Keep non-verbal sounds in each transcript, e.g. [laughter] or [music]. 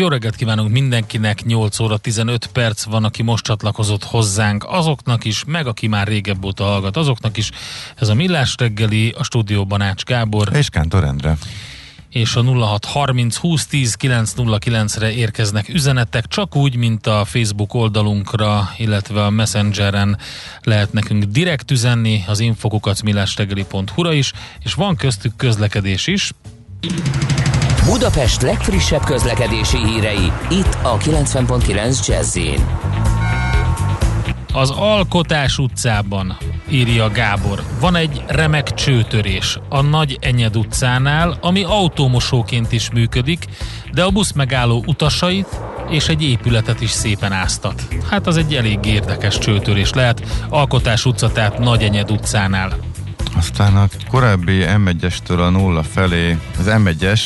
Jó reggelt kívánunk mindenkinek, 8 óra 15 perc van, aki most csatlakozott hozzánk, azoknak is, meg aki már régebb óta hallgat, azoknak is. Ez a Millás reggeli, a stúdióban Ács Gábor. És Kántor Endre és a 0630 2010 909-re érkeznek üzenetek, csak úgy, mint a Facebook oldalunkra, illetve a Messengeren lehet nekünk direkt üzenni, az infokukacmillástegeli.hu-ra is, és van köztük közlekedés is. Budapest legfrissebb közlekedési hírei, itt a 90.9 jazz Az Alkotás utcában, írja Gábor, van egy remek csőtörés a Nagy Enyed utcánál, ami autómosóként is működik, de a busz megálló utasait és egy épületet is szépen áztat. Hát az egy elég érdekes csőtörés lehet, Alkotás utca, tehát Nagy Enyed utcánál. Aztán a korábbi M1-estől a nulla felé, az M1-es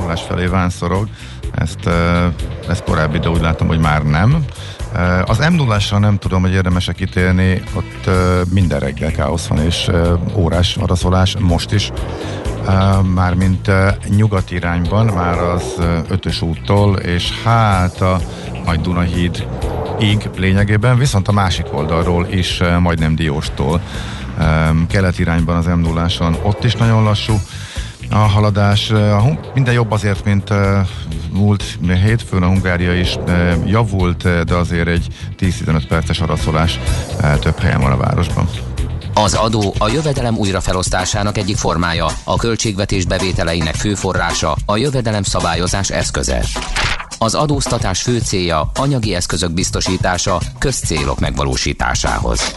nullás felé vánszorog, ezt, ezt korábbi, de úgy látom, hogy már nem. Az m 0 nem tudom, hogy érdemes-e kitérni, ott minden reggel káosz van, és órás araszolás most is. Mármint nyugati irányban, már az ötös úttól, és hát a Nagy Dunahíd ig lényegében, viszont a másik oldalról is majdnem Dióstól kelet irányban az m 0 ott is nagyon lassú a haladás. Minden jobb azért, mint múlt hétfőn a Hungária is javult, de azért egy 10-15 perces araszolás több helyen van a városban. Az adó a jövedelem újrafelosztásának egyik formája, a költségvetés bevételeinek fő forrása, a jövedelem szabályozás eszköze. Az adóztatás fő célja anyagi eszközök biztosítása közcélok megvalósításához.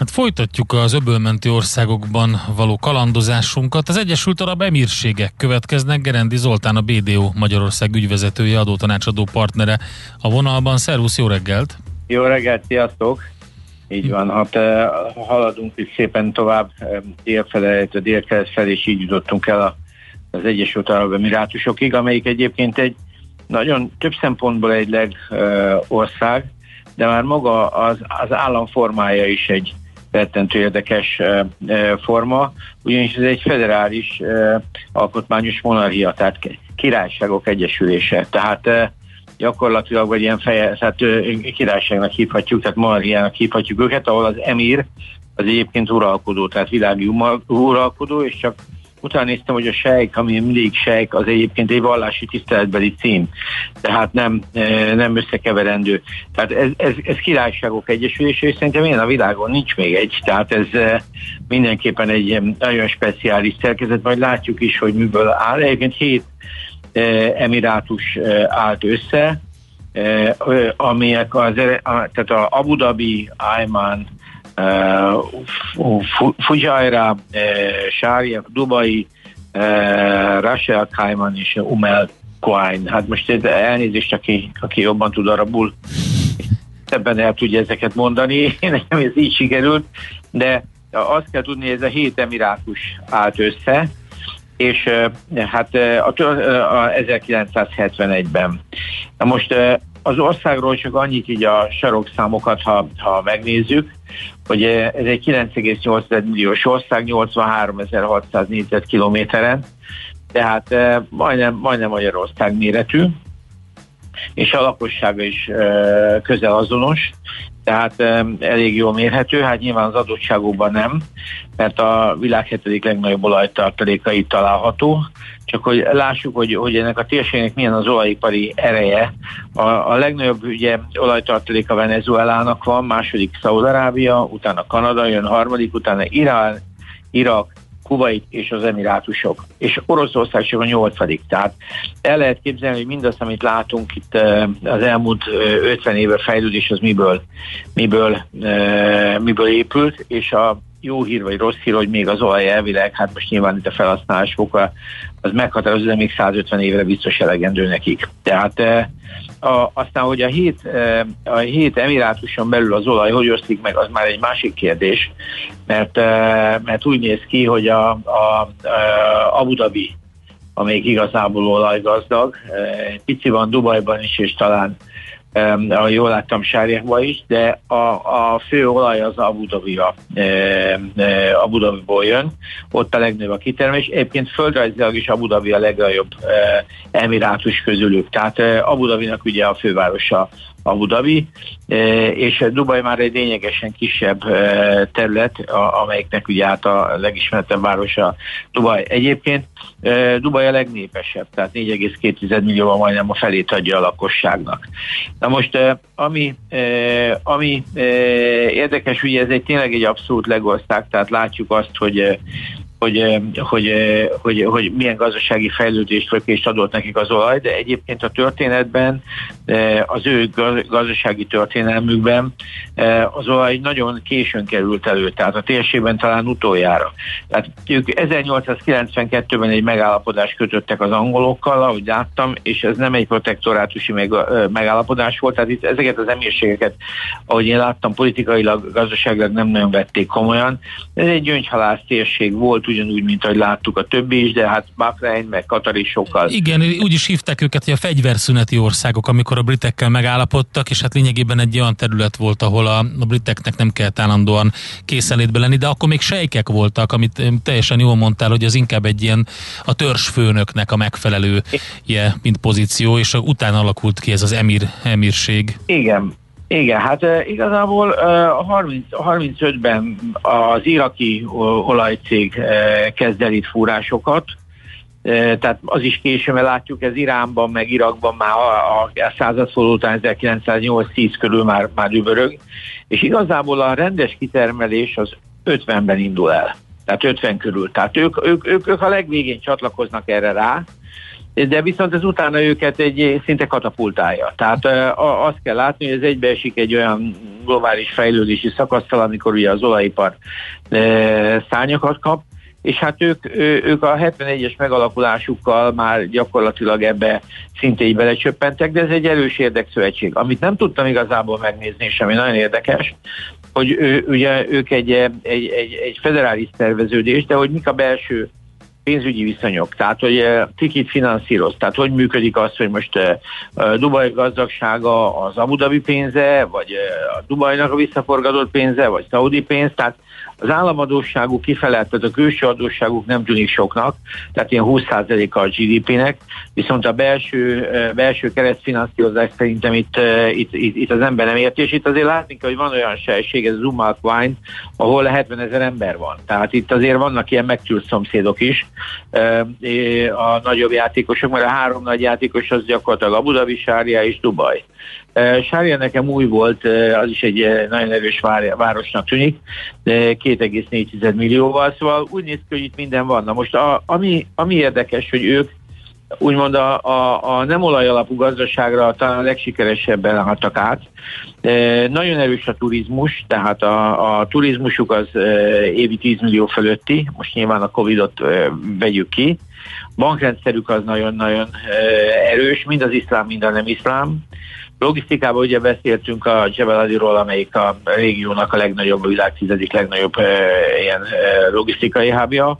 Hát folytatjuk az öbölmenti országokban való kalandozásunkat. Az Egyesült Arab Emírségek következnek. Gerendi Zoltán, a BDO Magyarország ügyvezetője, adótanácsadó partnere a vonalban. Szervusz, jó reggelt! Jó reggelt, sziasztok! Így van, hát haladunk is szépen tovább délfele, a délkelet felé, és így jutottunk el az Egyesült Arab Emirátusokig, amelyik egyébként egy nagyon több szempontból egy legország, de már maga az, az államformája is egy rettentő érdekes forma, ugyanis ez egy federális alkotmányos monarchia, tehát királyságok egyesülése. Tehát gyakorlatilag vagy ilyen feje, tehát királyságnak hívhatjuk, tehát monarchiának hívhatjuk őket, ahol az emír az egyébként uralkodó, tehát világi uralkodó, és csak utána néztem, hogy a sejk, ami mindig sejk, az egyébként egy vallási tiszteletbeli cím, tehát nem, e, nem összekeverendő. Tehát ez, ez, ez királyságok egyesülése, és szerintem ilyen a világon nincs még egy, tehát ez e, mindenképpen egy nagyon speciális szerkezet, majd látjuk is, hogy miből áll. Egyébként hét e, emirátus állt össze, amelyek az, tehát a Abu Dhabi, Ayman, Fujairah, Sharjah, Dubai, Rashel Kaiman és Umel Quine. Hát most ez elnézést, aki, aki jobban tud arabul, ebben el tudja ezeket mondani. [laughs] Nekem ez így sikerült, de azt kell tudni, hogy ez a hét emirátus állt össze, és hát a, a 1971-ben. Na most az országról csak annyit így a sarokszámokat, ha, ha megnézzük, hogy ez egy 9,8 milliós ország, 83.600 négyzetkilométeren, tehát majdnem, majdnem Magyarország méretű, és a lakossága is közel azonos, tehát elég jól mérhető, hát nyilván az adottságokban nem, mert a világ hetedik legnagyobb olajtartaléka itt található, csak hogy lássuk, hogy, hogy ennek a térségnek milyen az olajipari ereje. A, a legnagyobb ugye olajtartaléka Venezuelának van, második Szaudarábia, utána Kanada jön, harmadik, utána Irán, Irak, Kuwait és az Emirátusok. És Oroszország csak a nyolcadik. Tehát el lehet képzelni, hogy mindazt, amit látunk itt az elmúlt 50 éve fejlődés, az miből, miből, miből épült, és a jó hír vagy rossz hír, hogy még az olaj elvileg, hát most nyilván itt a felhasználás foka, az meghatározó, de még 150 évre biztos elegendő nekik. Tehát a, aztán, hogy a hét, a hét emirátuson belül az olaj hogy osztik meg, az már egy másik kérdés, mert, mert úgy néz ki, hogy a, a, a Abu Dhabi, amelyik igazából olajgazdag, pici van Dubajban is, és talán ha jól láttam Sárjákban is, de a, a fő olaj az Abu dhabi Abu Dhabiból jön, ott a legnagyobb a kitermés. Egyébként földrajzilag is Abu Dhabi a legnagyobb emirátus közülük. Tehát Abu Dhabinak ugye a fővárosa Abu Dhabi, és Dubaj már egy lényegesen kisebb terület, amelyiknek ugye át a legismertebb városa Dubaj. Egyébként Dubaj a legnépesebb, tehát 4,2 millió majdnem a felét adja a lakosságnak. Na most, ami, ami érdekes, ugye ez egy tényleg egy abszolút legország, tehát látjuk azt, hogy hogy, hogy, hogy, hogy milyen gazdasági fejlődést és adott nekik az olaj, de egyébként a történetben, az ő gazdasági történelmükben az olaj nagyon későn került elő, tehát a térségben talán utoljára. Tehát ők 1892-ben egy megállapodást kötöttek az angolokkal, ahogy láttam, és ez nem egy protektorátusi megállapodás volt, tehát itt ezeket az emírségeket, ahogy én láttam, politikailag, gazdaságilag nem nagyon vették komolyan. Ez egy gyöngyhalász térség volt, ugyanúgy, mint ahogy láttuk a többi is, de hát Bahrein meg Katar is sokkal. Igen, úgy is hívták őket, hogy a fegyverszüneti országok, amikor a britekkel megállapodtak, és hát lényegében egy olyan terület volt, ahol a, a briteknek nem kellett állandóan készenlétbe lenni, de akkor még sejkek voltak, amit teljesen jól mondtál, hogy az inkább egy ilyen a törzsfőnöknek a megfelelő ilyen, mint pozíció, és utána alakult ki ez az emir, emirség. Igen, igen, hát igazából a 30, 35-ben az iraki olajcég kezd el itt fúrásokat, tehát az is késő, mert látjuk, ez Iránban, meg Irakban már a, a, a századforduló után 1908-10 körül már, már üvörög, és igazából a rendes kitermelés az 50-ben indul el, tehát 50 körül. Tehát ők, ők, ők, ők a legvégén csatlakoznak erre rá, de viszont ez utána őket egy szinte katapultálja. Tehát azt kell látni, hogy ez egybeesik egy olyan globális fejlődési szakasztal, amikor ugye az olajipar szányakat kap, és hát ők, ők a 71-es megalakulásukkal már gyakorlatilag ebbe szintén belecsöppentek, de ez egy erős érdekszövetség. Amit nem tudtam igazából megnézni, és ami nagyon érdekes, hogy ő, ugye ők egy, egy, egy, egy federális szerveződés, de hogy mik a belső pénzügyi viszonyok, tehát hogy tikit eh, finanszíroz, tehát hogy működik az, hogy most eh, Dubaj gazdagsága az Abu Dhabi pénze, vagy eh, a Dubajnak a visszaforgatott pénze, vagy Saudi pénz, tehát az államadóságuk kifelelt, tehát a külső adósságuk nem tűnik soknak, tehát ilyen 20%-a a GDP-nek, viszont a belső, belső keresztfinanszírozás szerintem itt, itt, itt, itt, az ember nem érti, és itt azért látni kell, hogy van olyan sejség, ez az Umal Wine, ahol 70 ezer ember van. Tehát itt azért vannak ilyen megtűrt szomszédok is, a nagyobb játékosok, mert a három nagy játékos az gyakorlatilag Abu Dhabi, Sária és Dubaj. Sária nekem új volt, az is egy nagyon erős városnak tűnik, 2,4 millióval, szóval úgy néz ki, hogy itt minden van. Na most a, ami, ami érdekes, hogy ők úgymond a, a, a nem olajalapú gazdaságra talán a legsikeresebben álltak át. E, nagyon erős a turizmus, tehát a, a turizmusuk az e, évi 10 millió fölötti, most nyilván a Covid-ot e, vegyük ki. Bankrendszerük az nagyon-nagyon e, erős, mind az iszlám, mind a nem iszlám. Logisztikában ugye beszéltünk a Jebel Aliról, amelyik a régiónak a legnagyobb, a világ tizedik legnagyobb e, ilyen e, logisztikai hábja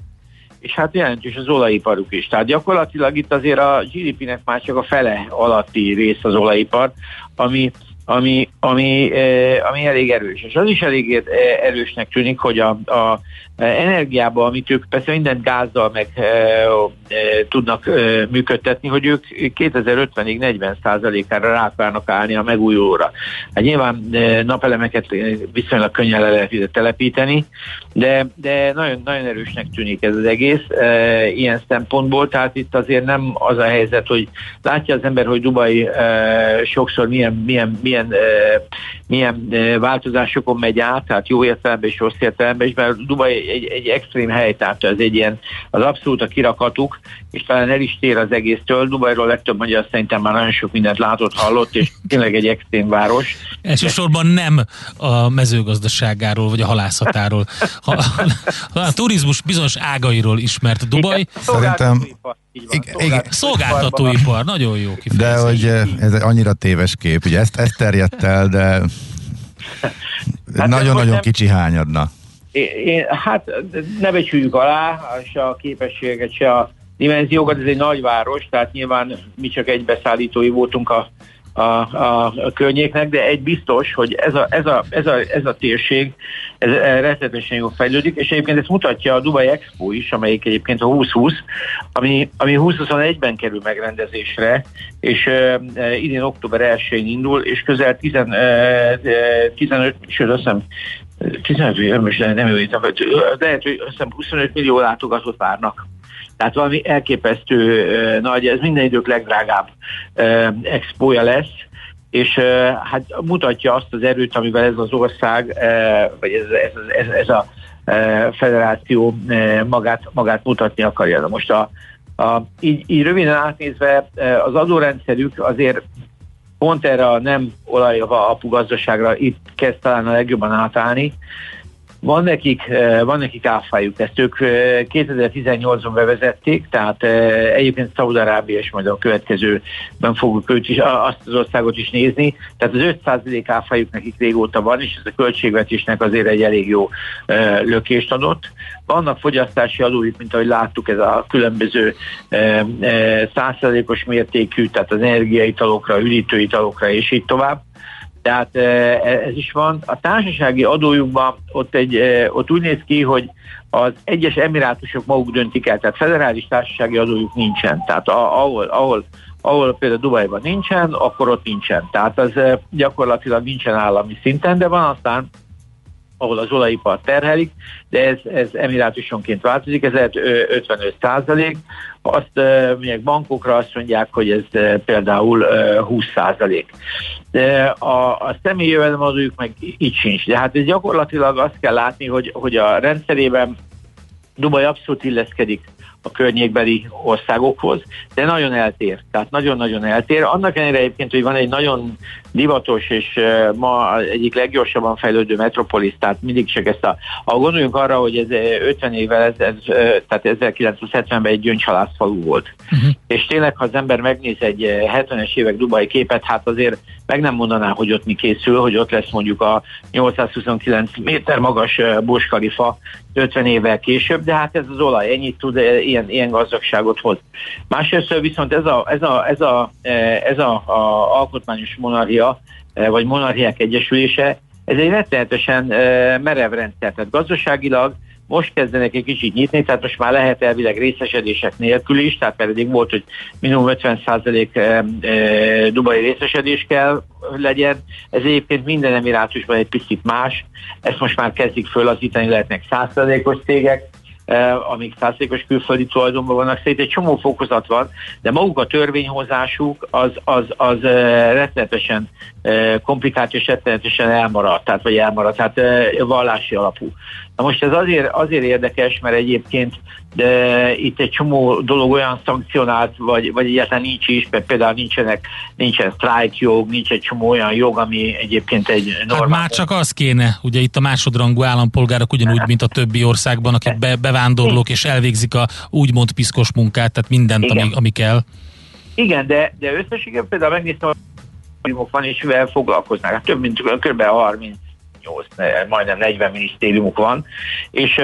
és hát jelentős az olajiparuk is. Tehát gyakorlatilag itt azért a GDP-nek már csak a fele alatti rész az olajipar, ami ami, ami, ami elég erős. És az is elég erősnek tűnik, hogy a, a energiában, amit ők persze mindent gázzal meg e, e, tudnak e, működtetni, hogy ők 2050-ig 40%-ára rá állni a megújulóra. Hát nyilván e, napelemeket viszonylag könnyen le lehet ide telepíteni, de, de nagyon, nagyon erősnek tűnik ez az egész e, ilyen szempontból, tehát itt azért nem az a helyzet, hogy látja az ember, hogy Dubai e, sokszor milyen, milyen, milyen milyen, milyen változásokon megy át, tehát jó értelemben és rossz értelemben is, mert Dubaj egy, egy extrém hely, tehát ez egy ilyen, az abszolút a kirakatuk, és talán el is tér az egésztől. Dubajról legtöbb magyar szerintem már nagyon sok mindent látott, hallott, és [laughs] tényleg egy extrém város. Elsősorban nem a mezőgazdaságáról, vagy a halászatáról. Ha, ha a turizmus bizonyos ágairól ismert Dubaj. Szerintem igen, szolgáltatóipar, nagyon jó kifejezés. De hogy eh, ez annyira téves kép, ugye ezt, ezt terjedt el, de [laughs] hát nagyon-nagyon hát kicsi hányadna. Én, hát ne becsüljük alá, se a képességet, se a dimenziókat, ez egy nagyváros, tehát nyilván mi csak egy beszállítói voltunk a a, a, a környéknek, de egy biztos, hogy ez a, ez a, ez a, ez a térség ez rettenetesen jól fejlődik, és egyébként ezt mutatja a Dubai Expo is, amelyik egyébként a 2020, ami, ami 2021-ben kerül megrendezésre, és uh, idén október 1-én indul, és közel 10, uh, 15, sőt azt hiszem 15, most nem jó, lehet, hogy azt hiszem 25 millió látogatót várnak tehát valami elképesztő nagy, ez minden idők legdrágább expója lesz, és hát mutatja azt az erőt, amivel ez az ország, vagy ez, ez, ez, ez a federáció magát, magát mutatni akarja. Na most a, a, így, így röviden átnézve az adórendszerük azért pont erre a nem olajava apu gazdaságra itt kezd talán a legjobban átállni, van nekik, eh, van nekik áfájuk, ezt ők 2018-ban eh, bevezették, tehát eh, egyébként Szaudarábia és majd a következőben fogjuk őt is, azt az országot is nézni, tehát az 5% áfájuk nekik régóta van, és ez a költségvetésnek azért egy elég jó lökést adott. Vannak fogyasztási adóik, mint ahogy láttuk, ez a különböző százszerzékos mértékű, tehát az energiaitalokra, üdítőitalokra és így tovább tehát e, ez is van. A társasági adójukban ott, egy, ott úgy néz ki, hogy az egyes emirátusok maguk döntik el, tehát federális társasági adójuk nincsen. Tehát ahol, ahol, ahol például Dubajban nincsen, akkor ott nincsen. Tehát az gyakorlatilag nincsen állami szinten, de van aztán ahol az olajipar terhelik, de ez, ez emirátusonként változik, ez lehet 55 százalék. Azt mondják bankokra azt mondják, hogy ez például 20 százalék. De a, a személyi jövedelemadójuk meg így sincs. De hát ez gyakorlatilag azt kell látni, hogy, hogy a rendszerében Dubaj abszolút illeszkedik a környékbeli országokhoz, de nagyon eltér. Tehát nagyon-nagyon eltér. Annak ellenére egyébként, hogy van egy nagyon divatos és ma egyik leggyorsabban fejlődő metropolis, tehát mindig csak ezt a... Ha gondoljunk arra, hogy ez 50 évvel, ez, ez, tehát 1970-ben egy gyöngyhalász falu volt. Uh-huh. És tényleg, ha az ember megnéz egy 70-es évek dubai képet, hát azért meg nem mondaná, hogy ott mi készül, hogy ott lesz mondjuk a 829 méter magas Burj Khalifa 50 évvel később, de hát ez az olaj ennyit tud, ilyen, ilyen gazdagságot hoz. Másrészt viszont ez a, ez a, ez a, ez a, a alkotmányos monarchia, vagy monarchiák egyesülése, ez egy rettenetesen merev rendszer. Tehát gazdaságilag most kezdenek egy kicsit nyitni, tehát most már lehet elvileg részesedések nélkül is, tehát eddig volt, hogy minimum 50% dubai részesedés kell legyen. Ez egyébként minden emirátusban egy picit más. Ezt most már kezdik fölazítani, lehetnek 100%-os cégek, amik százalékos külföldi tulajdonban vannak, szerint egy csomó fokozat van, de maguk a törvényhozásuk az, az, az rettenetesen komplikált és rettenetesen elmaradt, tehát vagy elmaradt, tehát vallási alapú. Na most ez azért, azért érdekes, mert egyébként de itt egy csomó dolog olyan szankcionált, vagy, vagy egyáltalán nincs is, mert például nincsenek, nincsen strike jog, nincs egy csomó olyan jog, ami egyébként egy normál... Hát már csak az kéne, ugye itt a másodrangú állampolgárok ugyanúgy, mint a többi országban, akik be, bevándorlók és elvégzik a úgymond piszkos munkát, tehát mindent, ami, ami kell. Igen, de, de összességében például megnéztem, hogy van, és mivel foglalkoznak. Hát több mint kb. 30 38, majdnem 40 minisztériumuk van, és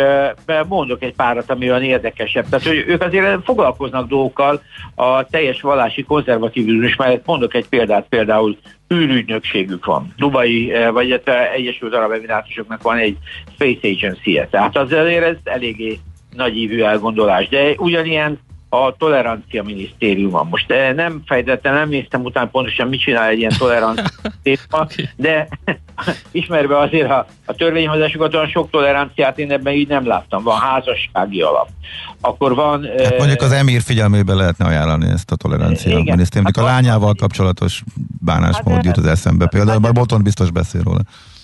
mondok egy párat, ami olyan érdekesebb. Tehát hogy ők azért foglalkoznak dolgokkal a teljes vallási konzervatívizmus mellett. Mondok egy példát, például űrügynökségük van. Dubai, vagy Egyesült Arab Emirátusoknak van egy Space Agency-je. Tehát az azért ez eléggé nagyívű elgondolás. De ugyanilyen a tolerancia minisztériuma. Most nem fejtettem, nem néztem utána pontosan, mit csinál egy ilyen tolerancia [laughs] okay. de [laughs] ismerve azért a, a törvényhozásokat, olyan sok toleranciát én ebben így nem láttam. Van házassági alap. Akkor van... Hát mondjuk az emír figyelmébe lehetne ajánlani ezt a tolerancia igen. Hát a lányával kapcsolatos bánásmód hát, jut az eszembe. Például hát, Boton biztos beszél róla.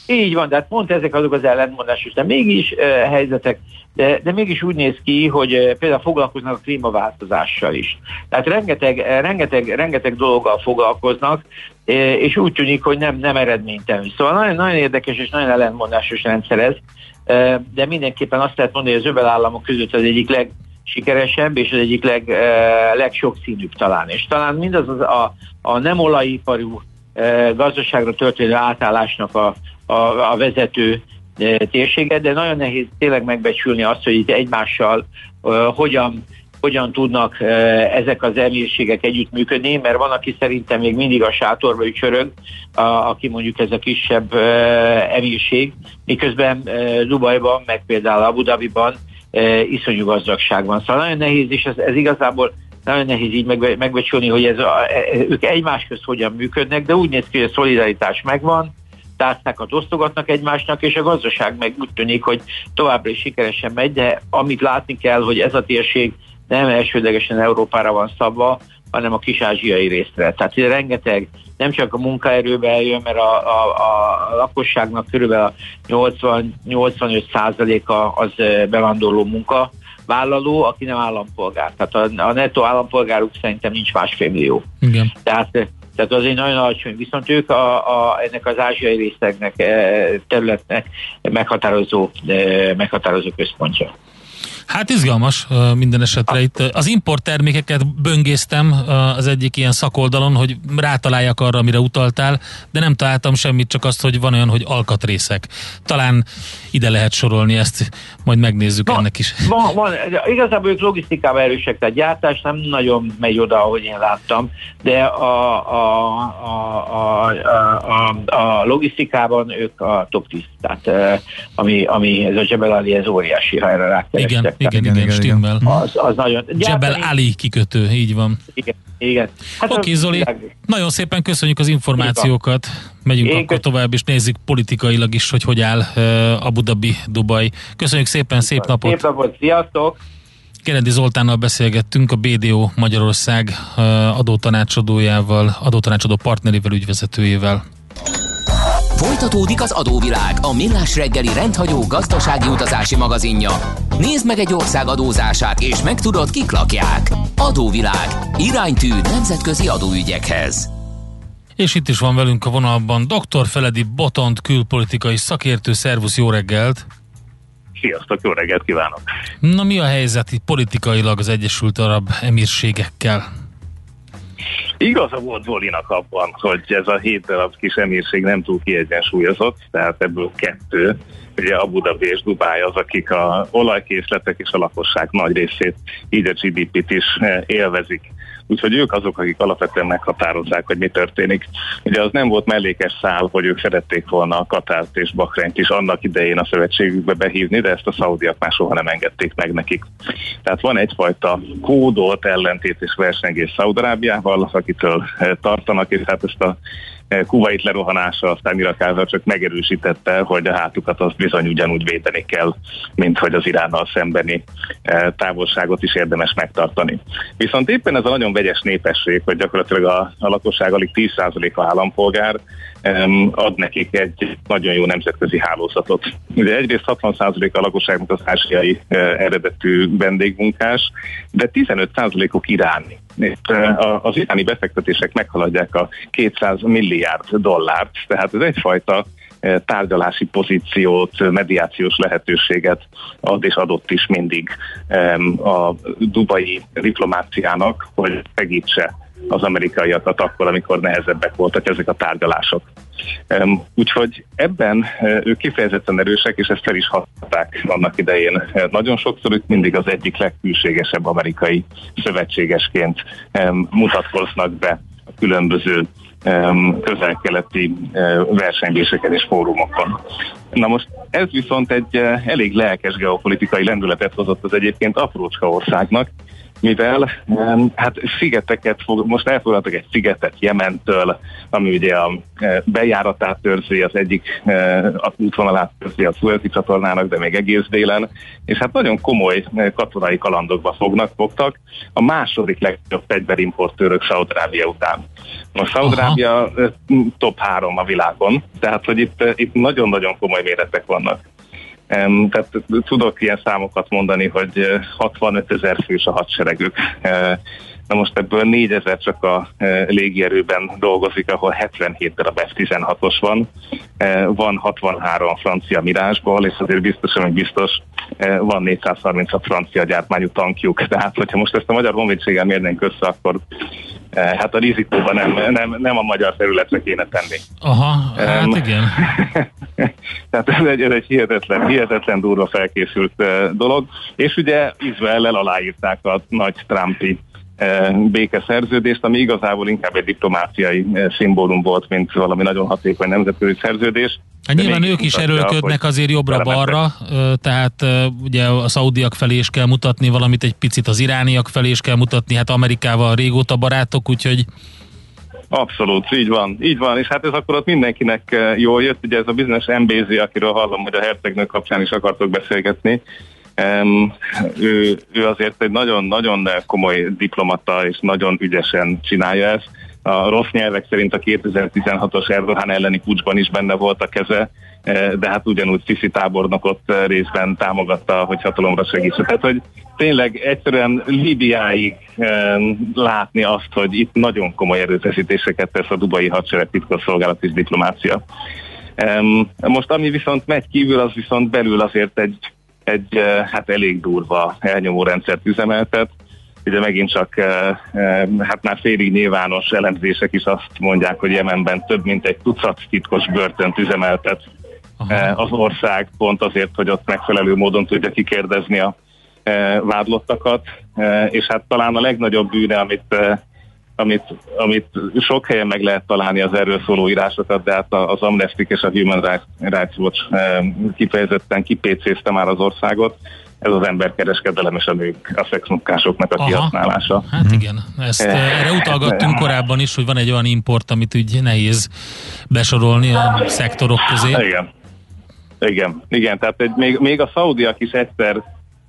Így van, de hát pont ezek azok az ellentmondásos, de mégis uh, helyzetek, de, de mégis úgy néz ki, hogy uh, például foglalkoznak a klímaváltozással is. Tehát rengeteg, uh, rengeteg, rengeteg dologgal foglalkoznak, uh, és úgy tűnik, hogy nem, nem eredménytelen. Szóval nagyon, nagyon érdekes és nagyon ellentmondásos rendszer ez, uh, de mindenképpen azt lehet mondani, hogy az öbel államok között az egyik leg, sikeresebb, és az egyik leg, uh, legsokszínűbb talán. És talán mindaz az a, a nem olajiparú uh, gazdaságra történő átállásnak a, a, a vezető e, térséget, de nagyon nehéz tényleg megbecsülni azt, hogy itt egymással uh, hogyan hogyan tudnak uh, ezek az emírségek együttműködni, mert van, aki szerintem még mindig a sátorba ücsörög, a, aki mondjuk ez a kisebb uh, emírség, miközben uh, Dubajban, meg például Abu Dhabiban uh, iszonyú gazdagság van. Szóval nagyon nehéz, és ez, ez igazából nagyon nehéz így megbe, megbecsülni, hogy ez a, ők egymás közt hogyan működnek, de úgy néz ki, hogy a szolidaritás megvan, tárcákat osztogatnak egymásnak, és a gazdaság meg úgy tűnik, hogy továbbra is sikeresen megy, de amit látni kell, hogy ez a térség nem elsődlegesen Európára van szabva, hanem a kis-ázsiai részre. Tehát ide rengeteg, nem csak a munkaerőbe eljön, mert a, a, a lakosságnak körülbelül 80-85%-a az bevándorló munka, vállaló, aki nem állampolgár. Tehát a, a netto állampolgáruk szerintem nincs másfél millió. Igen. Tehát tehát azért nagyon alacsony, viszont ők a, a, ennek az ázsiai részeknek, e, területnek meghatározó, e, meghatározó központja. Hát izgalmas minden esetre itt. Az import termékeket böngésztem az egyik ilyen szakoldalon, hogy rátaláljak arra, amire utaltál, de nem találtam semmit, csak azt, hogy van olyan, hogy alkatrészek. Talán ide lehet sorolni ezt, majd megnézzük van, ennek is. Van, van. Igazából ők logisztikában erősek, tehát gyártás nem nagyon megy oda, ahogy én láttam, de a, a, a, a, a, a logisztikában ők a top 10, tehát ami, ami ez a Jebel Ali, ez óriási, ha erre rákerestek. Igen, igen, igen, igen stimmel. Az, az nagyon... Jebel Ali kikötő, így van. Igen, igen. Hát Oké, okay, Zoli, nagyon szépen köszönjük az információkat. Megyünk Én akkor köszön... tovább, és nézzük politikailag is, hogy hogy áll uh, Abu Dhabi, Dubai. Köszönjük szépen, szép napot! Szép napot, sziasztok! Kerendi Zoltánnal beszélgettünk, a BDO Magyarország adótanácsadójával, adótanácsadó partnerével, ügyvezetőjével. Folytatódik az adóvilág, a millás reggeli rendhagyó gazdasági utazási magazinja. Nézd meg egy ország adózását, és megtudod, kik lakják. Adóvilág. Iránytű nemzetközi adóügyekhez. És itt is van velünk a vonalban dr. Feledi Botont, külpolitikai szakértő. Szervusz, jó reggelt! Sziasztok, jó reggelt kívánok! Na mi a helyzet itt politikailag az Egyesült Arab Emírségekkel? Igaza volt Zolinak abban, hogy ez a hét darab kis emírség nem túl kiegyensúlyozott, tehát ebből kettő, ugye Abu Dhabi és Dubai az, akik a olajkészletek és a lakosság nagy részét, így a GDP-t is eh, élvezik. Úgyhogy ők azok, akik alapvetően meghatározzák, hogy mi történik. Ugye az nem volt mellékes szál, hogy ők szerették volna a Katárt és Bakrányt is annak idején a szövetségükbe behívni, de ezt a szaudiak már soha nem engedték meg nekik. Tehát van egyfajta kódolt ellentét és versengés Szaudarábiával, akitől eh, tartanak, és hát ezt a Kuwait lerohanása aztán Irakázzal csak megerősítette, hogy a hátukat az bizony ugyanúgy védeni kell, mint hogy az Iránnal szembeni eh, távolságot is érdemes megtartani. Viszont éppen ez a nagyon vegyes népesség, hogy gyakorlatilag a, a lakosság alig 10%-a állampolgár, ad nekik egy nagyon jó nemzetközi hálózatot. Ugye egyrészt 60% a lakosságnak az ázsiai eh, eredetű vendégmunkás, de 15%-ok iráni. Az iráni befektetések meghaladják a 200 milliárd dollárt, tehát ez egyfajta tárgyalási pozíciót, mediációs lehetőséget ad és adott is mindig a dubai diplomáciának, hogy segítse az amerikaiakat akkor, amikor nehezebbek voltak ezek a tárgyalások. Úgyhogy ebben e, ők kifejezetten erősek, és ezt fel is hatták annak idején. E, nagyon sokszor ők mindig az egyik legkülségesebb amerikai szövetségesként mutatkoznak be a különböző közel-keleti e, versenyzéseken és fórumokon. Na most ez viszont egy elég lelkes geopolitikai lendületet hozott az egyébként aprócska országnak, mivel hát szigeteket fog, most elfoglaltak egy szigetet Jementől, ami ugye a e, bejáratát törzi, az egyik e, a útvonalát törzi a Suezi csatornának, de még egész délen, és hát nagyon komoly e, katonai kalandokba fognak, fogtak. A második legjobb fegyverimportőrök Szaudarábia után. Most Szaudarábia top három a világon, tehát hogy itt, itt nagyon-nagyon komoly méretek vannak. Tehát tudok ilyen számokat mondani, hogy 65 ezer fős a hadseregük. Na most ebből 4000 csak a légierőben dolgozik, ahol 77 darab F-16-os van. Van 63 francia mirásból, és azért biztos, hogy biztos van 430 a francia gyártmányú tankjuk. [laughs] Tehát, hogyha most ezt a magyar honvédséggel mérnénk össze, akkor hát a rizikóban nem, nem, nem a magyar területre kéne tenni. Aha, hát um, igen. [laughs] tehát ez egy, ez egy hihetetlen, hihetetlen durva felkészült dolog, és ugye Izraellel aláírták a nagy Trumpi békeszerződést, ami igazából inkább egy diplomáciai szimbólum volt, mint valami nagyon hatékony nemzetközi szerződés. Hát nyilván ők is erőlködnek azért jobbra-balra, tehát ugye a szaudiak felé is kell mutatni valamit, egy picit az irániak felé is kell mutatni, hát Amerikával régóta barátok, úgyhogy Abszolút, így van, így van, és hát ez akkor ott mindenkinek jól jött, ugye ez a bizonyos MBZ, akiről hallom, hogy a hercegnő kapcsán is akartok beszélgetni, Um, ő, ő azért egy nagyon-nagyon komoly diplomata, és nagyon ügyesen csinálja ezt. A rossz nyelvek szerint a 2016-os Erdogan elleni pucsban is benne volt a keze, e, de hát ugyanúgy Sisi tábornokot részben támogatta, hogy hatalomra segítse. Tehát, hogy tényleg egyszerűen Libiáig látni azt, hogy itt nagyon komoly erőfeszítéseket tesz a dubai hadsereg titkosszolgálat és diplomácia. Most ami viszont megy kívül, az viszont belül azért egy egy hát elég durva elnyomó rendszert üzemeltet. Ugye megint csak hát már félig nyilvános elemzések is azt mondják, hogy Jemenben több mint egy tucat titkos börtönt üzemeltet Aha. az ország, pont azért, hogy ott megfelelő módon tudja kikérdezni a vádlottakat, és hát talán a legnagyobb bűne, amit amit, amit sok helyen meg lehet találni az erről szóló írásokat, de hát az Amnesty és a Human Rights Watch kifejezetten kipécézte már az országot. Ez az emberkereskedelem és a nők, a szexmunkásoknak a Aha. kihasználása. Hát mhm. igen, ezt eh, erre utalgattunk korábban is, hogy van egy olyan import, amit úgy nehéz besorolni a szektorok közé. Igen. Igen, igen, tehát egy, még, még a szaudiak is egyszer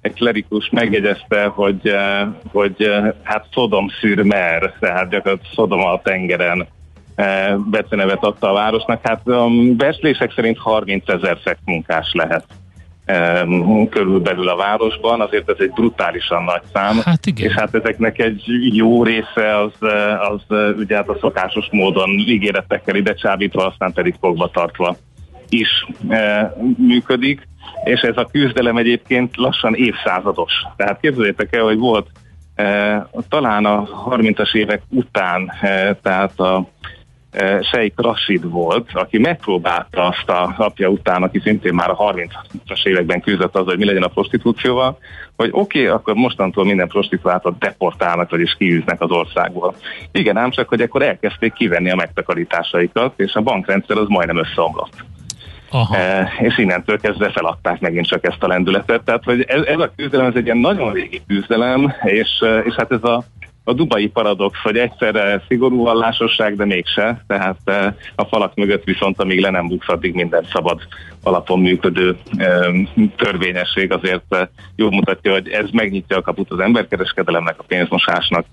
egy klerikus megjegyezte, hogy, eh, hogy eh, hát Szodom szürmer, tehát gyakorlatilag Szodom a tengeren eh, becenevet adta a városnak. Hát a beszélések szerint 30 ezer munkás lehet körülbelül a városban, azért ez egy brutálisan nagy szám, hát igen. és hát ezeknek egy jó része az, az ugye hát a szokásos módon ígéretekkel ide csábítva, aztán pedig fogva tartva is működik és ez a küzdelem egyébként lassan évszázados. Tehát képzeljétek el, hogy volt e, talán a 30-as évek után, e, tehát a e, Sheikh Rashid volt, aki megpróbálta azt a apja után, aki szintén már a 30-as években küzdött az, hogy mi legyen a prostitúcióval, hogy oké, okay, akkor mostantól minden prostituáltat deportálnak, vagyis kiűznek az országból. Igen, ám csak, hogy akkor elkezdték kivenni a megtakarításaikat, és a bankrendszer az majdnem összeomlott. Aha. E, és innentől kezdve feladták megint csak ezt a lendületet. Tehát, hogy ez, ez a küzdelem, ez egy ilyen nagyon régi küzdelem, és, eh, és hát ez a, a dubai paradox, hogy egyszerre szigorú vallásosság, de mégse. Tehát eh, a falak mögött viszont, amíg le nem buksz, addig minden szabad alapon működő törvényesség azért jól mutatja, hogy ez megnyitja a kaput az emberkereskedelemnek, a pénzmosásnak,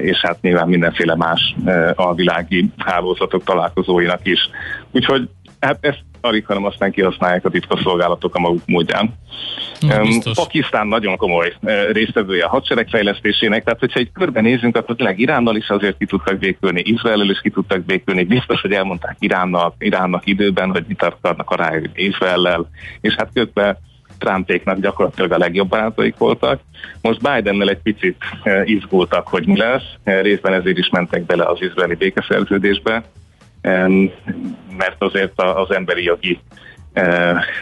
és hát nyilván mindenféle más alvilági hálózatok találkozóinak is. Úgyhogy hát ezt alig, hanem aztán kihasználják a titkosszolgálatok a maguk módján. Um, Pakisztán nagyon komoly uh, résztvevője a hadsereg fejlesztésének, tehát hogyha egy körben nézzünk, akkor tényleg Iránnal is azért ki tudtak békülni, Izrael is ki tudtak békülni, biztos, hogy elmondták Iránnak, Iránnak időben, hogy mit akarnak a rájuk Izraellel, és hát közben Trumpéknak gyakorlatilag a legjobb barátaik voltak. Most Bidennel egy picit uh, izgultak, hogy mi lesz, uh, részben ezért is mentek bele az izraeli békeszerződésbe, mert azért az emberi jogi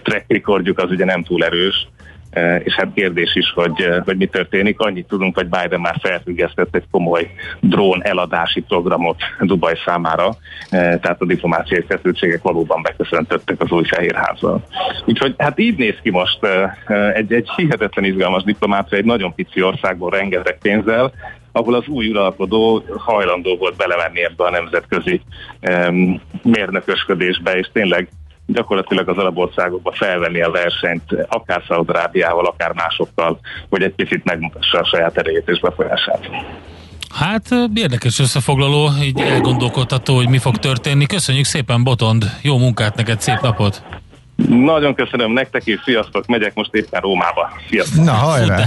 track recordjuk az ugye nem túl erős, és hát kérdés is, hogy, hogy mi történik. Annyit tudunk, hogy Biden már felfüggesztett egy komoly drón eladási programot Dubaj számára, tehát a diplomáciai feszültségek valóban beköszöntöttek az új Fehérházzal. Úgyhogy hát így néz ki most egy, egy hihetetlen izgalmas diplomácia, egy nagyon pici országból rengeteg pénzzel, ahol az új uralkodó hajlandó volt belemenni ebbe a nemzetközi um, mérnökösködésbe, és tényleg gyakorlatilag az arab országokba felvenni a versenyt, akár Szaudarábiával, akár másokkal, hogy egy picit megmutassa a saját erejét és befolyását. Hát érdekes összefoglaló, így elgondolkodható, hogy mi fog történni. Köszönjük szépen, Botond, jó munkát neked, szép napot! Nagyon köszönöm nektek is, sziasztok, megyek most éppen Rómába. Sziasztok! Na, hajrá! [laughs]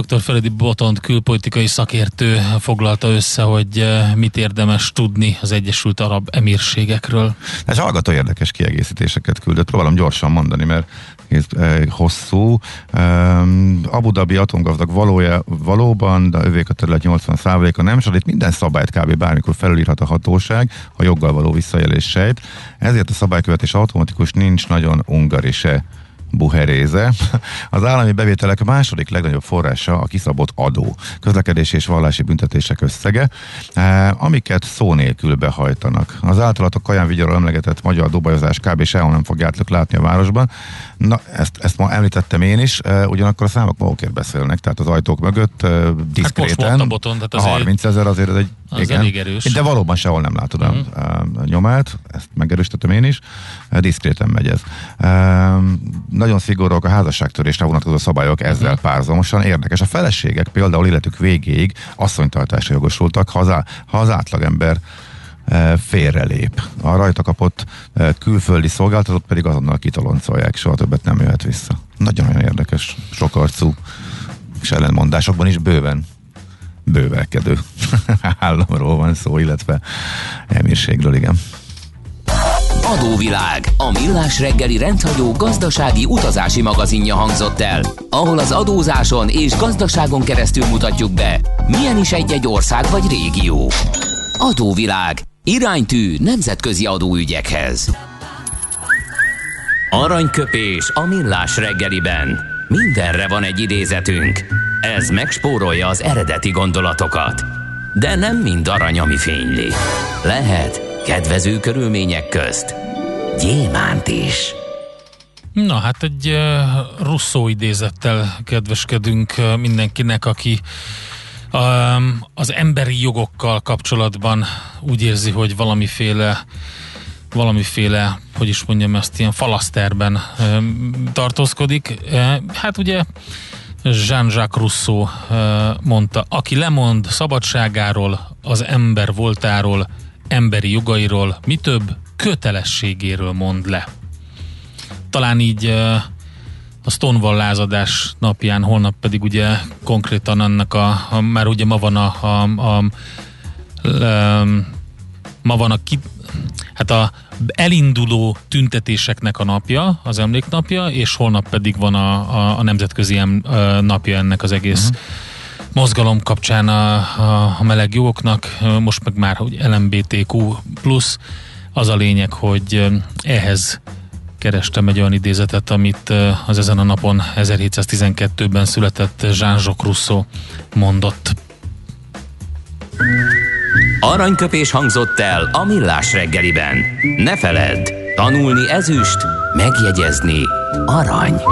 Dr. Feledi Botont külpolitikai szakértő foglalta össze, hogy eh, mit érdemes tudni az Egyesült Arab Emírségekről. Ez hallgató érdekes kiegészítéseket küldött, próbálom gyorsan mondani, mert ez eh, hosszú. Um, Abu Dhabi atomgazdag valója, valóban, de övék a terület 80%-a nem, és itt minden szabályt kb. bármikor felülírhat a hatóság, a joggal való visszajelés sejt. Ezért a szabálykövetés automatikus nincs nagyon ungari se buheréze. Az állami bevételek második legnagyobb forrása a kiszabott adó, közlekedési és vallási büntetések összege, eh, amiket szó nélkül behajtanak. Az általatok Kaján Vigyorról emlegetett magyar dobajozás kb. sehol nem fogjátok látni a városban. Na, ezt, ezt ma említettem én is, eh, ugyanakkor a számok magukért beszélnek, tehát az ajtók mögött diszkréten. Hát boton, tehát azért, a 30 ezer azért ez egy az igen, elég erős. De valóban sehol nem látod uh-huh. a, a nyomát, ezt megerősítettem én is, diszkréten megy ez. Nagyon szigorúak a házasságtörésre vonatkozó szabályok ezzel uh-huh. párzamosan. Érdekes. A feleségek például életük végéig asszonytartásra jogosultak, ha az, ha az átlagember félrelép. A rajta kapott külföldi szolgáltatót pedig azonnal kitoloncolják, soha többet nem jöhet vissza. Nagyon-nagyon érdekes, sokarcú és ellenmondásokban is bőven bővelkedő [laughs] államról van szó, illetve emírségről, igen. Adóvilág, a millás reggeli rendhagyó gazdasági utazási magazinja hangzott el, ahol az adózáson és gazdaságon keresztül mutatjuk be, milyen is egy-egy ország vagy régió. Adóvilág, iránytű nemzetközi adóügyekhez. Aranyköpés a millás reggeliben. Mindenre van egy idézetünk. Ez megspórolja az eredeti gondolatokat. De nem mind arany, ami fényli. Lehet kedvező körülmények közt gyémánt is. Na hát egy uh, Russzó idézettel kedveskedünk uh, mindenkinek, aki um, az emberi jogokkal kapcsolatban úgy érzi, hogy valamiféle valamiféle, hogy is mondjam ezt, ilyen falaszterben tartózkodik. Hát ugye Jean-Jacques Rousseau mondta, aki lemond szabadságáról, az ember voltáról, emberi jogairól, mi több, kötelességéről mond le. Talán így a Stonewall lázadás napján, holnap pedig ugye konkrétan annak a, a már ugye ma van a, a, a, a ma van a ki, hát a elinduló tüntetéseknek a napja, az emléknapja, és holnap pedig van a, a, a nemzetközi em, a napja ennek az egész uh-huh. mozgalom kapcsán a, a, a meleg jogoknak, most meg már hogy LMBTQ plusz, az a lényeg, hogy ehhez kerestem egy olyan idézetet, amit az ezen a napon 1712-ben született Jean-Jacques Rousseau mondott. Aranyköpés hangzott el a millás reggeliben. Ne feledd, tanulni ezüst, megjegyezni arany.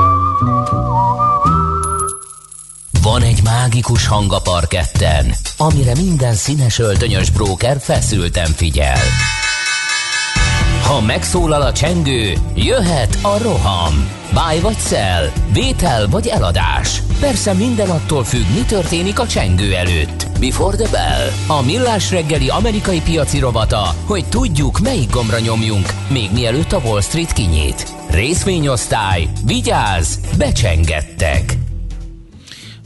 Van egy mágikus hang a parketten, amire minden színes öltönyös bróker feszülten figyel. Ha megszólal a csengő, jöhet a roham. Báj vagy szel, vétel vagy eladás. Persze minden attól függ, mi történik a csengő előtt. Before the bell. A millás reggeli amerikai piaci rovata, hogy tudjuk, melyik gombra nyomjunk, még mielőtt a Wall Street kinyit. Részvényosztály, vigyáz, becsengettek.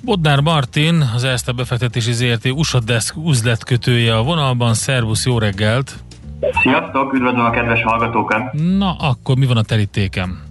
Bodnár Martin, az Erste befektetési ZRT USA Desk üzletkötője a vonalban. Szervusz, jó reggelt! Sziasztok, üdvözlöm a kedves hallgatókat! Na, akkor mi van a terítéken?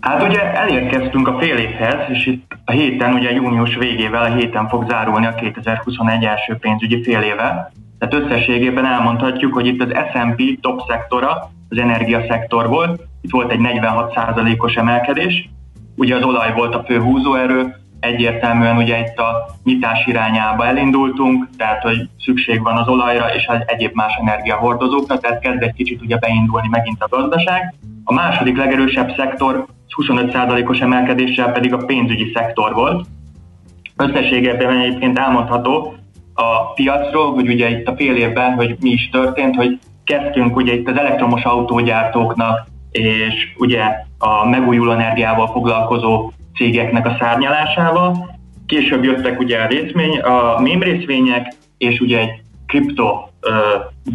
Hát ugye elérkeztünk a fél évhez, és itt a héten, ugye június végével a héten fog zárulni a 2021 első pénzügyi fél éve, Tehát összességében elmondhatjuk, hogy itt az S&P top szektora az energiaszektor volt, itt volt egy 46%-os emelkedés, ugye az olaj volt a fő húzóerő, egyértelműen ugye itt a nyitás irányába elindultunk, tehát hogy szükség van az olajra és az egyéb más energiahordozókra, tehát kezd egy kicsit ugye beindulni megint a gazdaság. A második legerősebb szektor 25%-os emelkedéssel pedig a pénzügyi szektor volt. Összességében egyébként elmondható a piacról, hogy ugye itt a fél évben, hogy mi is történt, hogy kezdtünk ugye itt az elektromos autógyártóknak és ugye a megújuló energiával foglalkozó cégeknek a szárnyalásával. Később jöttek ugye a részvény, a mém részvények, és ugye egy kripto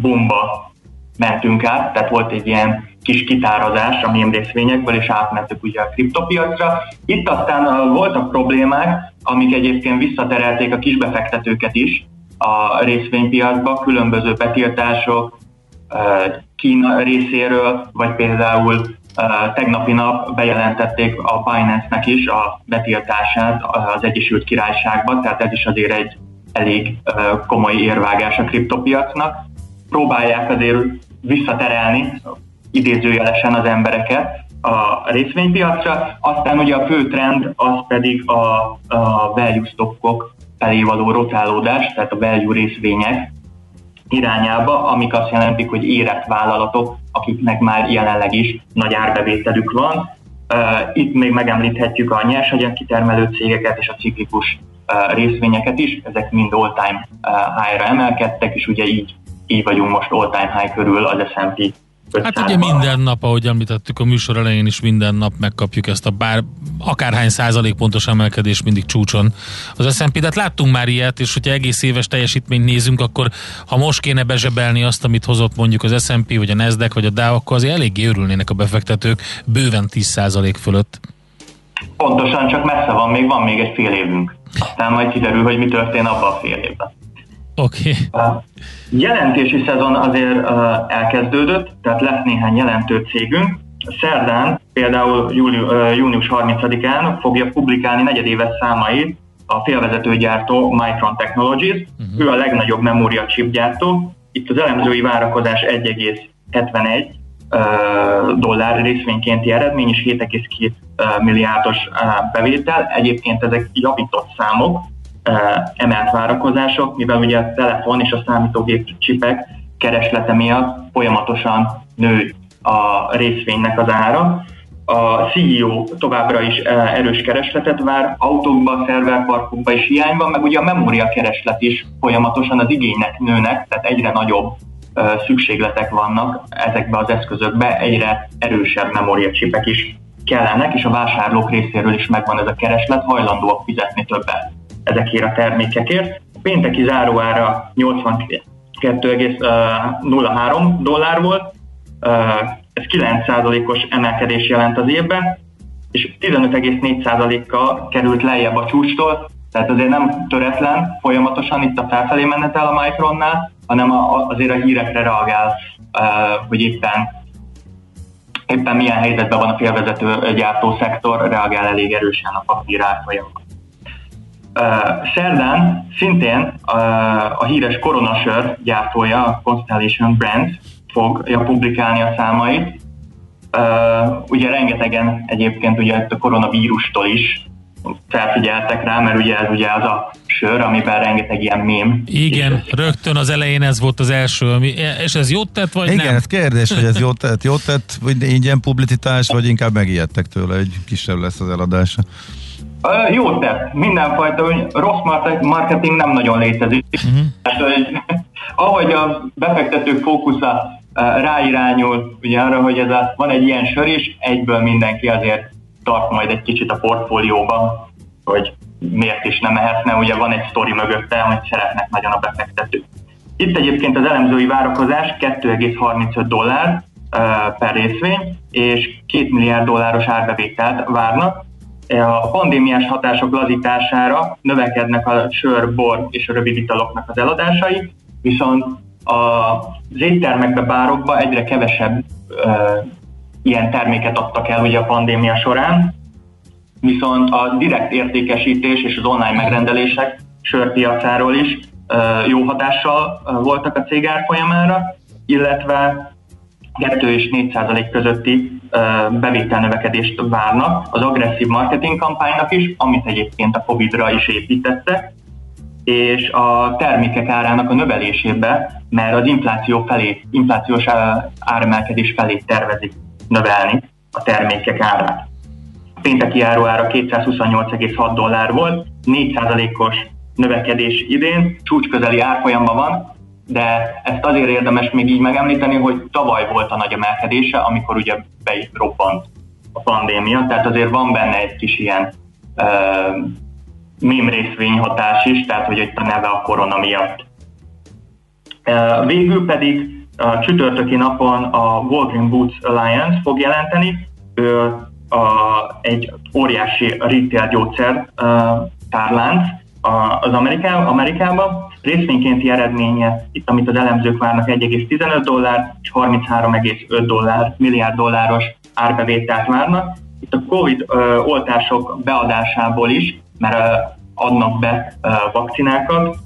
bomba mentünk át, tehát volt egy ilyen kis kitárazás a mém részvényekből, és átmentük ugye a kriptopiacra. Itt aztán voltak problémák, amik egyébként visszaterelték a kisbefektetőket is a részvénypiacba, különböző betiltások, Kína részéről, vagy például tegnapi nap bejelentették a Binance-nek is a betiltását az Egyesült Királyságban, tehát ez is azért egy elég komoly érvágás a kriptopiacnak. Próbálják azért visszaterelni idézőjelesen az embereket a részvénypiacra, aztán ugye a fő trend az pedig a, a value stockok felé való rotálódás, tehát a value részvények, irányába, amik azt jelentik, hogy érett vállalatok, akiknek már jelenleg is nagy árbevételük van. Itt még megemlíthetjük a nyersanyag kitermelő cégeket és a ciklikus részvényeket is, ezek mind all-time high-ra emelkedtek, és ugye így, így vagyunk most all-time high körül az S&P Hát ugye minden nap, ahogy említettük a műsor elején is, minden nap megkapjuk ezt a bár akárhány százalékpontos emelkedés mindig csúcson az S&P, de hát láttunk már ilyet, és hogyha egész éves teljesítményt nézünk, akkor ha most kéne bezsebelni azt, amit hozott mondjuk az S&P, vagy a Nasdaq, vagy a Dow, akkor azért eléggé örülnének a befektetők bőven 10 százalék fölött. Pontosan, csak messze van, még van még egy fél évünk. Aztán majd kiderül, hogy mi történt abban a fél évben. Oké. Okay. Jelentési szezon azért elkezdődött, tehát lesz néhány jelentő cégünk. Szerdán, például június 30-án fogja publikálni negyedéves számait a félvezetőgyártó Micron Technologies. Uh-huh. Ő a legnagyobb memória chip gyártó. Itt az elemzői várakozás 1,71 dollár részvénykénti eredmény és 7,2 milliárdos bevétel. Egyébként ezek javított számok, emelt várakozások, mivel ugye a telefon és a számítógép csipek kereslete miatt folyamatosan nő a részvénynek az ára. A CEO továbbra is erős keresletet vár, autókban, szerverparkokban is hiány van, meg ugye a memória kereslet is folyamatosan az igénynek nőnek, tehát egyre nagyobb szükségletek vannak ezekbe az eszközökbe, egyre erősebb memóriacsipek is kellenek, és a vásárlók részéről is megvan ez a kereslet, hajlandóak fizetni többet ezekért a termékekért. Pénteki záróára 82,03 dollár volt, ez 9%-os emelkedés jelent az évben, és 15,4%-kal került lejjebb a csúcstól, tehát azért nem töretlen folyamatosan itt a felfelé menetel a Micronnál, hanem azért a hírekre reagál, hogy éppen éppen milyen helyzetben van a félvezető gyártó szektor, reagál elég erősen a papír árfolyamban. Szerdán szintén a híres koronasör gyártója, a Constellation Brands fogja publikálni a számait. Ugye rengetegen egyébként ugye a koronavírustól is felfigyeltek rá, mert ugye ez ugye az a sör, amiben rengeteg ilyen mém. Igen, rögtön az elején ez volt az első, ami, és ez jót tett, vagy Igen, nem? ez kérdés, hogy ez jót tett, jót tett, vagy ingyen publicitás, vagy inkább megijedtek tőle, egy kisebb lesz az eladása. Jó tett, mindenfajta rossz marketing nem nagyon létezik. Uh-huh. hogy, [laughs] ahogy a befektetők fókusza ráirányul ugye arra, hogy ez a, van egy ilyen sör is, egyből mindenki azért tart majd egy kicsit a portfólióban, hogy miért is nem ehetne, ugye van egy sztori mögötte, hogy szeretnek nagyon a befektetők. Itt egyébként az elemzői várakozás 2,35 dollár per részvény, és 2 milliárd dolláros árbevételt várnak, a pandémiás hatások lazítására növekednek a sör, bor és a rövid italoknak az eladásai, viszont az éttermekbe, bárokba egyre kevesebb ö, ilyen terméket adtak el ugye a pandémia során, viszont a direkt értékesítés és az online megrendelések sörpiacáról is jó hatással voltak a cég árfolyamára, illetve 2 és 4 százalék közötti bevételnövekedést várnak az agresszív marketing kampánynak is, amit egyébként a Covid-ra is építettek, és a termékek árának a növelésébe, mert az infláció felé, inflációs áremelkedés felé tervezik növelni a termékek árát. A pénteki ára 228,6 dollár volt, 4%-os növekedés idén, csúcsközeli árfolyamban van, de ezt azért érdemes még így megemlíteni, hogy tavaly volt a nagy emelkedése, amikor ugye robbant a pandémia, tehát azért van benne egy kis ilyen uh, mém részvényhatás is, tehát hogy itt a neve a korona miatt. Végül pedig a csütörtöki napon a Walgreen Boots Alliance fog jelenteni, ő a, egy óriási retail gyógyszer tárlánc, az Ameriká, Amerikában. Részvénykénti eredménye, itt amit az elemzők várnak 1,15 dollár és 33,5 dollár, milliárd dolláros árbevételt várnak. Itt a Covid ö, oltások beadásából is, mert ö, adnak be ö, vakcinákat,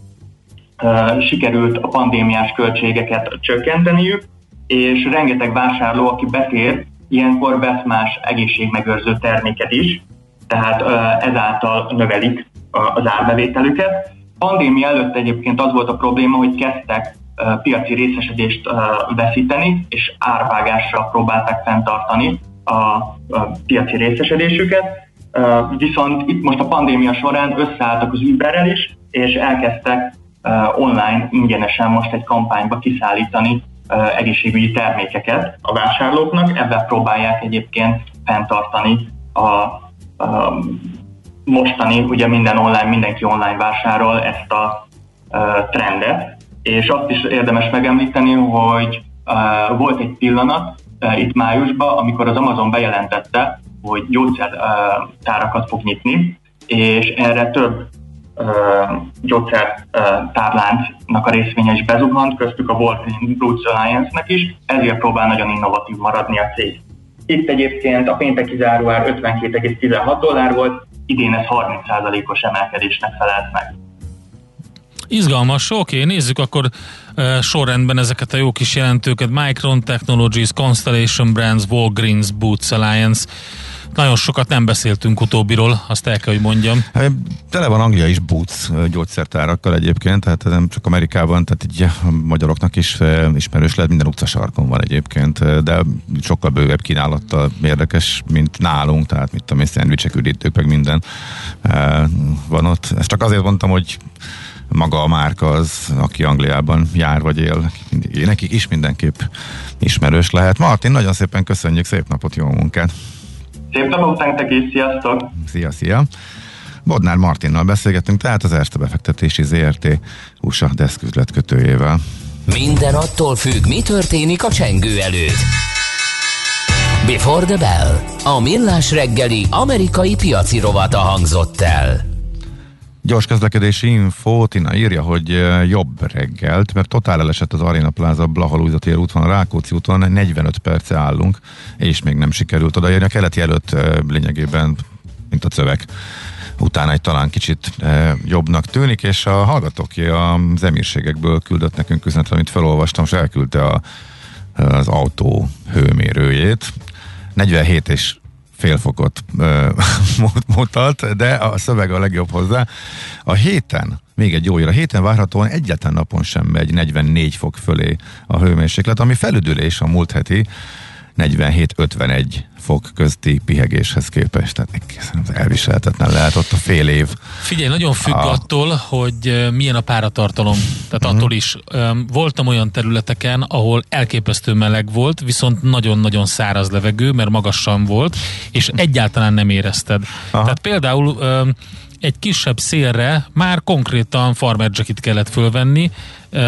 ö, sikerült a pandémiás költségeket csökkenteniük, és rengeteg vásárló, aki betér, ilyenkor vesz más egészségmegőrző terméket is, tehát ezáltal növelik az árbevételüket. Pandémia előtt egyébként az volt a probléma, hogy kezdtek piaci részesedést veszíteni, és árvágásra próbálták fenntartani a piaci részesedésüket. Viszont itt most a pandémia során összeálltak az Uberrel is, és elkezdtek online ingyenesen most egy kampányba kiszállítani egészségügyi termékeket a vásárlóknak. Ebben próbálják egyébként fenntartani a, a mostani, ugye minden online, mindenki online vásárol ezt a trendet, és azt is érdemes megemlíteni, hogy volt egy pillanat itt májusban, amikor az Amazon bejelentette, hogy gyógyszertárakat fog nyitni, és erre több gyógyszertárláncnak a részvénye is bezuhant, köztük a Walgreens Boots Alliance-nek is, ezért próbál nagyon innovatív maradni a cég. Itt egyébként a pénteki záróár 52,16 dollár volt, idén ez 30%-os emelkedésnek felelt meg. Izgalmas, oké, nézzük akkor uh, sorrendben ezeket a jó kis jelentőket. Micron Technologies, Constellation Brands, Walgreens, Boots Alliance. Nagyon sokat nem beszéltünk utóbbiról, azt el kell, hogy mondjam. Hát, tele van Anglia is Boots gyógyszertárakkal egyébként, tehát nem csak Amerikában, tehát így a magyaroknak is ismerős lehet, minden utcasarkon van egyébként, de sokkal bővebb kínálattal érdekes, mint nálunk, tehát mit tudom én, szendvicsek, üdítők, meg minden van ott. Ezt csak azért mondtam, hogy maga a márka az, aki Angliában jár vagy él, nekik is mindenképp ismerős lehet. Martin, nagyon szépen köszönjük, szép napot, jó munkát! Szép napot nektek is, sziasztok! Szia, szia! Bodnár Martinnal beszélgetünk, tehát az Erste befektetési ZRT USA Desk üzletkötőjével. Minden attól függ, mi történik a csengő előtt. Before the Bell. A millás reggeli amerikai piaci rovata hangzott el. Gyors közlekedési info, Tina írja, hogy jobb reggelt, mert totál elesett az Arena Plaza Blaha tér úton, a Rákóczi úton, 45 perce állunk, és még nem sikerült odaérni. A keleti előtt lényegében, mint a cövek utána egy talán kicsit jobbnak tűnik, és a hallgatók az emírségekből küldött nekünk üzenetet, amit felolvastam, és elküldte a, az autó hőmérőjét. 47 és fél fokot [laughs] mutat, de a szöveg a legjobb hozzá. A héten, még egy jó a héten várhatóan egyetlen napon sem megy 44 fok fölé a hőmérséklet, ami felüdülés a múlt heti 47-51 fok közti pihegéshez képest. Tehát elviselhetetlen lehet ott a fél év. Figyelj, nagyon függ a... attól, hogy milyen a páratartalom. Tehát uh-huh. attól is. Voltam olyan területeken, ahol elképesztő meleg volt, viszont nagyon-nagyon száraz levegő, mert magasan volt, és egyáltalán nem érezted. Aha. Tehát például egy kisebb szélre már konkrétan farmer jacket kellett fölvenni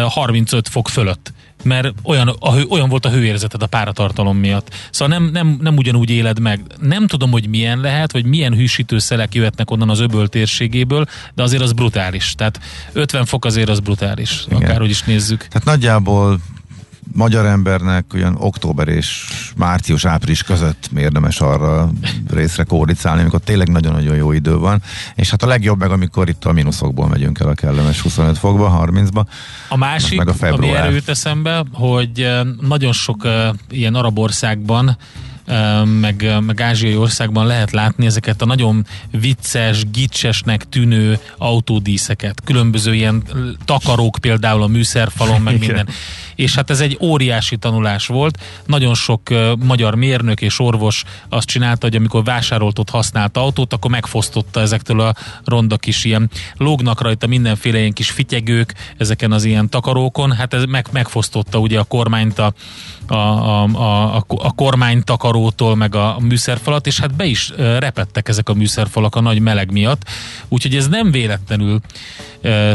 35 fok fölött mert olyan, a olyan volt a hőérzeted a páratartalom miatt. Szóval nem, nem, nem ugyanúgy éled meg. Nem tudom, hogy milyen lehet, vagy milyen hűsítőszelek jöhetnek onnan az öböl térségéből, de azért az brutális. Tehát 50 fok azért az brutális, Igen. akárhogy is nézzük. Tehát nagyjából magyar embernek olyan október és március-április között érdemes arra részre kóricálni, amikor tényleg nagyon-nagyon jó idő van, és hát a legjobb meg, amikor itt a mínuszokból megyünk el a kellemes 25 fokba, 30-ba. A másik, meg a ami erőt eszembe, hogy nagyon sok uh, ilyen arab országban meg, meg ázsiai országban lehet látni ezeket a nagyon vicces, gicsesnek tűnő autódíszeket. Különböző ilyen takarók például a műszerfalon, meg minden. És hát ez egy óriási tanulás volt. Nagyon sok magyar mérnök és orvos azt csinálta, hogy amikor vásárolt ott használt autót, akkor megfosztotta ezektől a ronda kis ilyen, lógnak rajta mindenféle ilyen kis fityegők ezeken az ilyen takarókon, hát ez meg, megfosztotta ugye a kormányt a, a, a, a, a kormánytakarótól, meg a műszerfalat, és hát be is repettek ezek a műszerfalak a nagy meleg miatt, úgyhogy ez nem véletlenül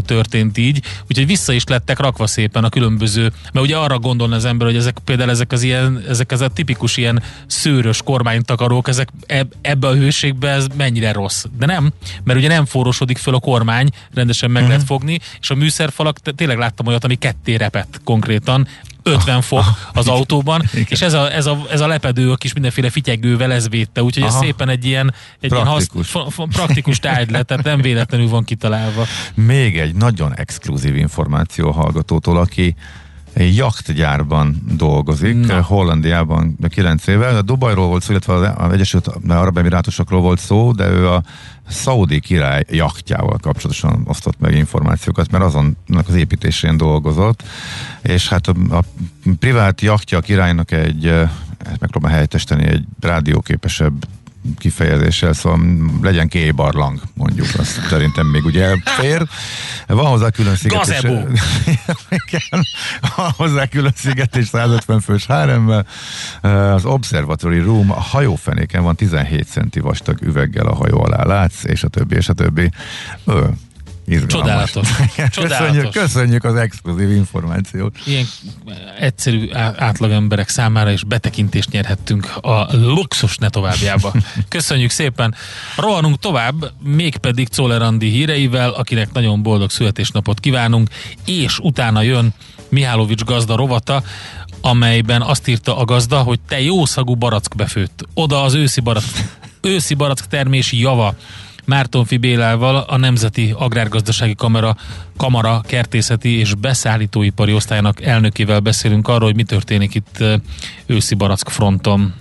történt így, úgyhogy vissza is lettek rakva szépen a különböző, mert ugye arra gondolna az ember, hogy ezek például ezek az ilyen, ezek az a tipikus ilyen szőrös kormánytakarók, ezek ebbe a hőségbe ez mennyire rossz. De nem, mert ugye nem forrósodik föl a kormány, rendesen meg uh-huh. lehet fogni, és a műszerfalak, tényleg láttam olyat, ami ketté repett konkrétan, 50 fok az autóban, Igen. és ez a, ez, a, ez a lepedő a kis mindenféle fityegővel ez védte, úgyhogy Aha. ez szépen egy ilyen, egy praktikus. ilyen hasz, praktikus tárgy lett, tehát nem véletlenül van kitalálva. Még egy nagyon exkluzív információ hallgatótól, aki jachtgyárban dolgozik, Na. Hollandiában 9 éve. A Dubajról volt szó, illetve az Egyesült Arab Emirátusokról volt szó, de ő a Szaudi király jachtjával kapcsolatosan osztott meg információkat, mert azonnak az építésén dolgozott, és hát a, a privát jachtja a királynak egy, ezt megpróbál helyettesíteni, egy rádióképesebb kifejezéssel, szóval legyen kébarlang, mondjuk, azt szerintem még ugye elfér. Van hozzá külön szigetés. [laughs] van hozzá külön szigetés 150 fős háremmel. Az Observatory Room a hajófenéken van 17 centi vastag üveggel a hajó alá látsz, és a többi, és a többi. Ő, Izgalmas. Csodálatos. [laughs] Köszönjük, köszönjük az exkluzív információt. Ilyen egyszerű átlag emberek számára is betekintést nyerhettünk a luxus ne továbbjába. [laughs] Köszönjük szépen. Rohanunk tovább, mégpedig Czoller Andi híreivel, akinek nagyon boldog születésnapot kívánunk, és utána jön Mihálovics gazda rovata, amelyben azt írta a gazda, hogy te jószagú barack befőtt. Oda az őszi barack, őszi barack termési java Mártonfi Bélával, a Nemzeti Agrárgazdasági Kamera, Kamara kertészeti és beszállítóipari osztályának elnökével beszélünk arról, hogy mi történik itt őszi barack fronton.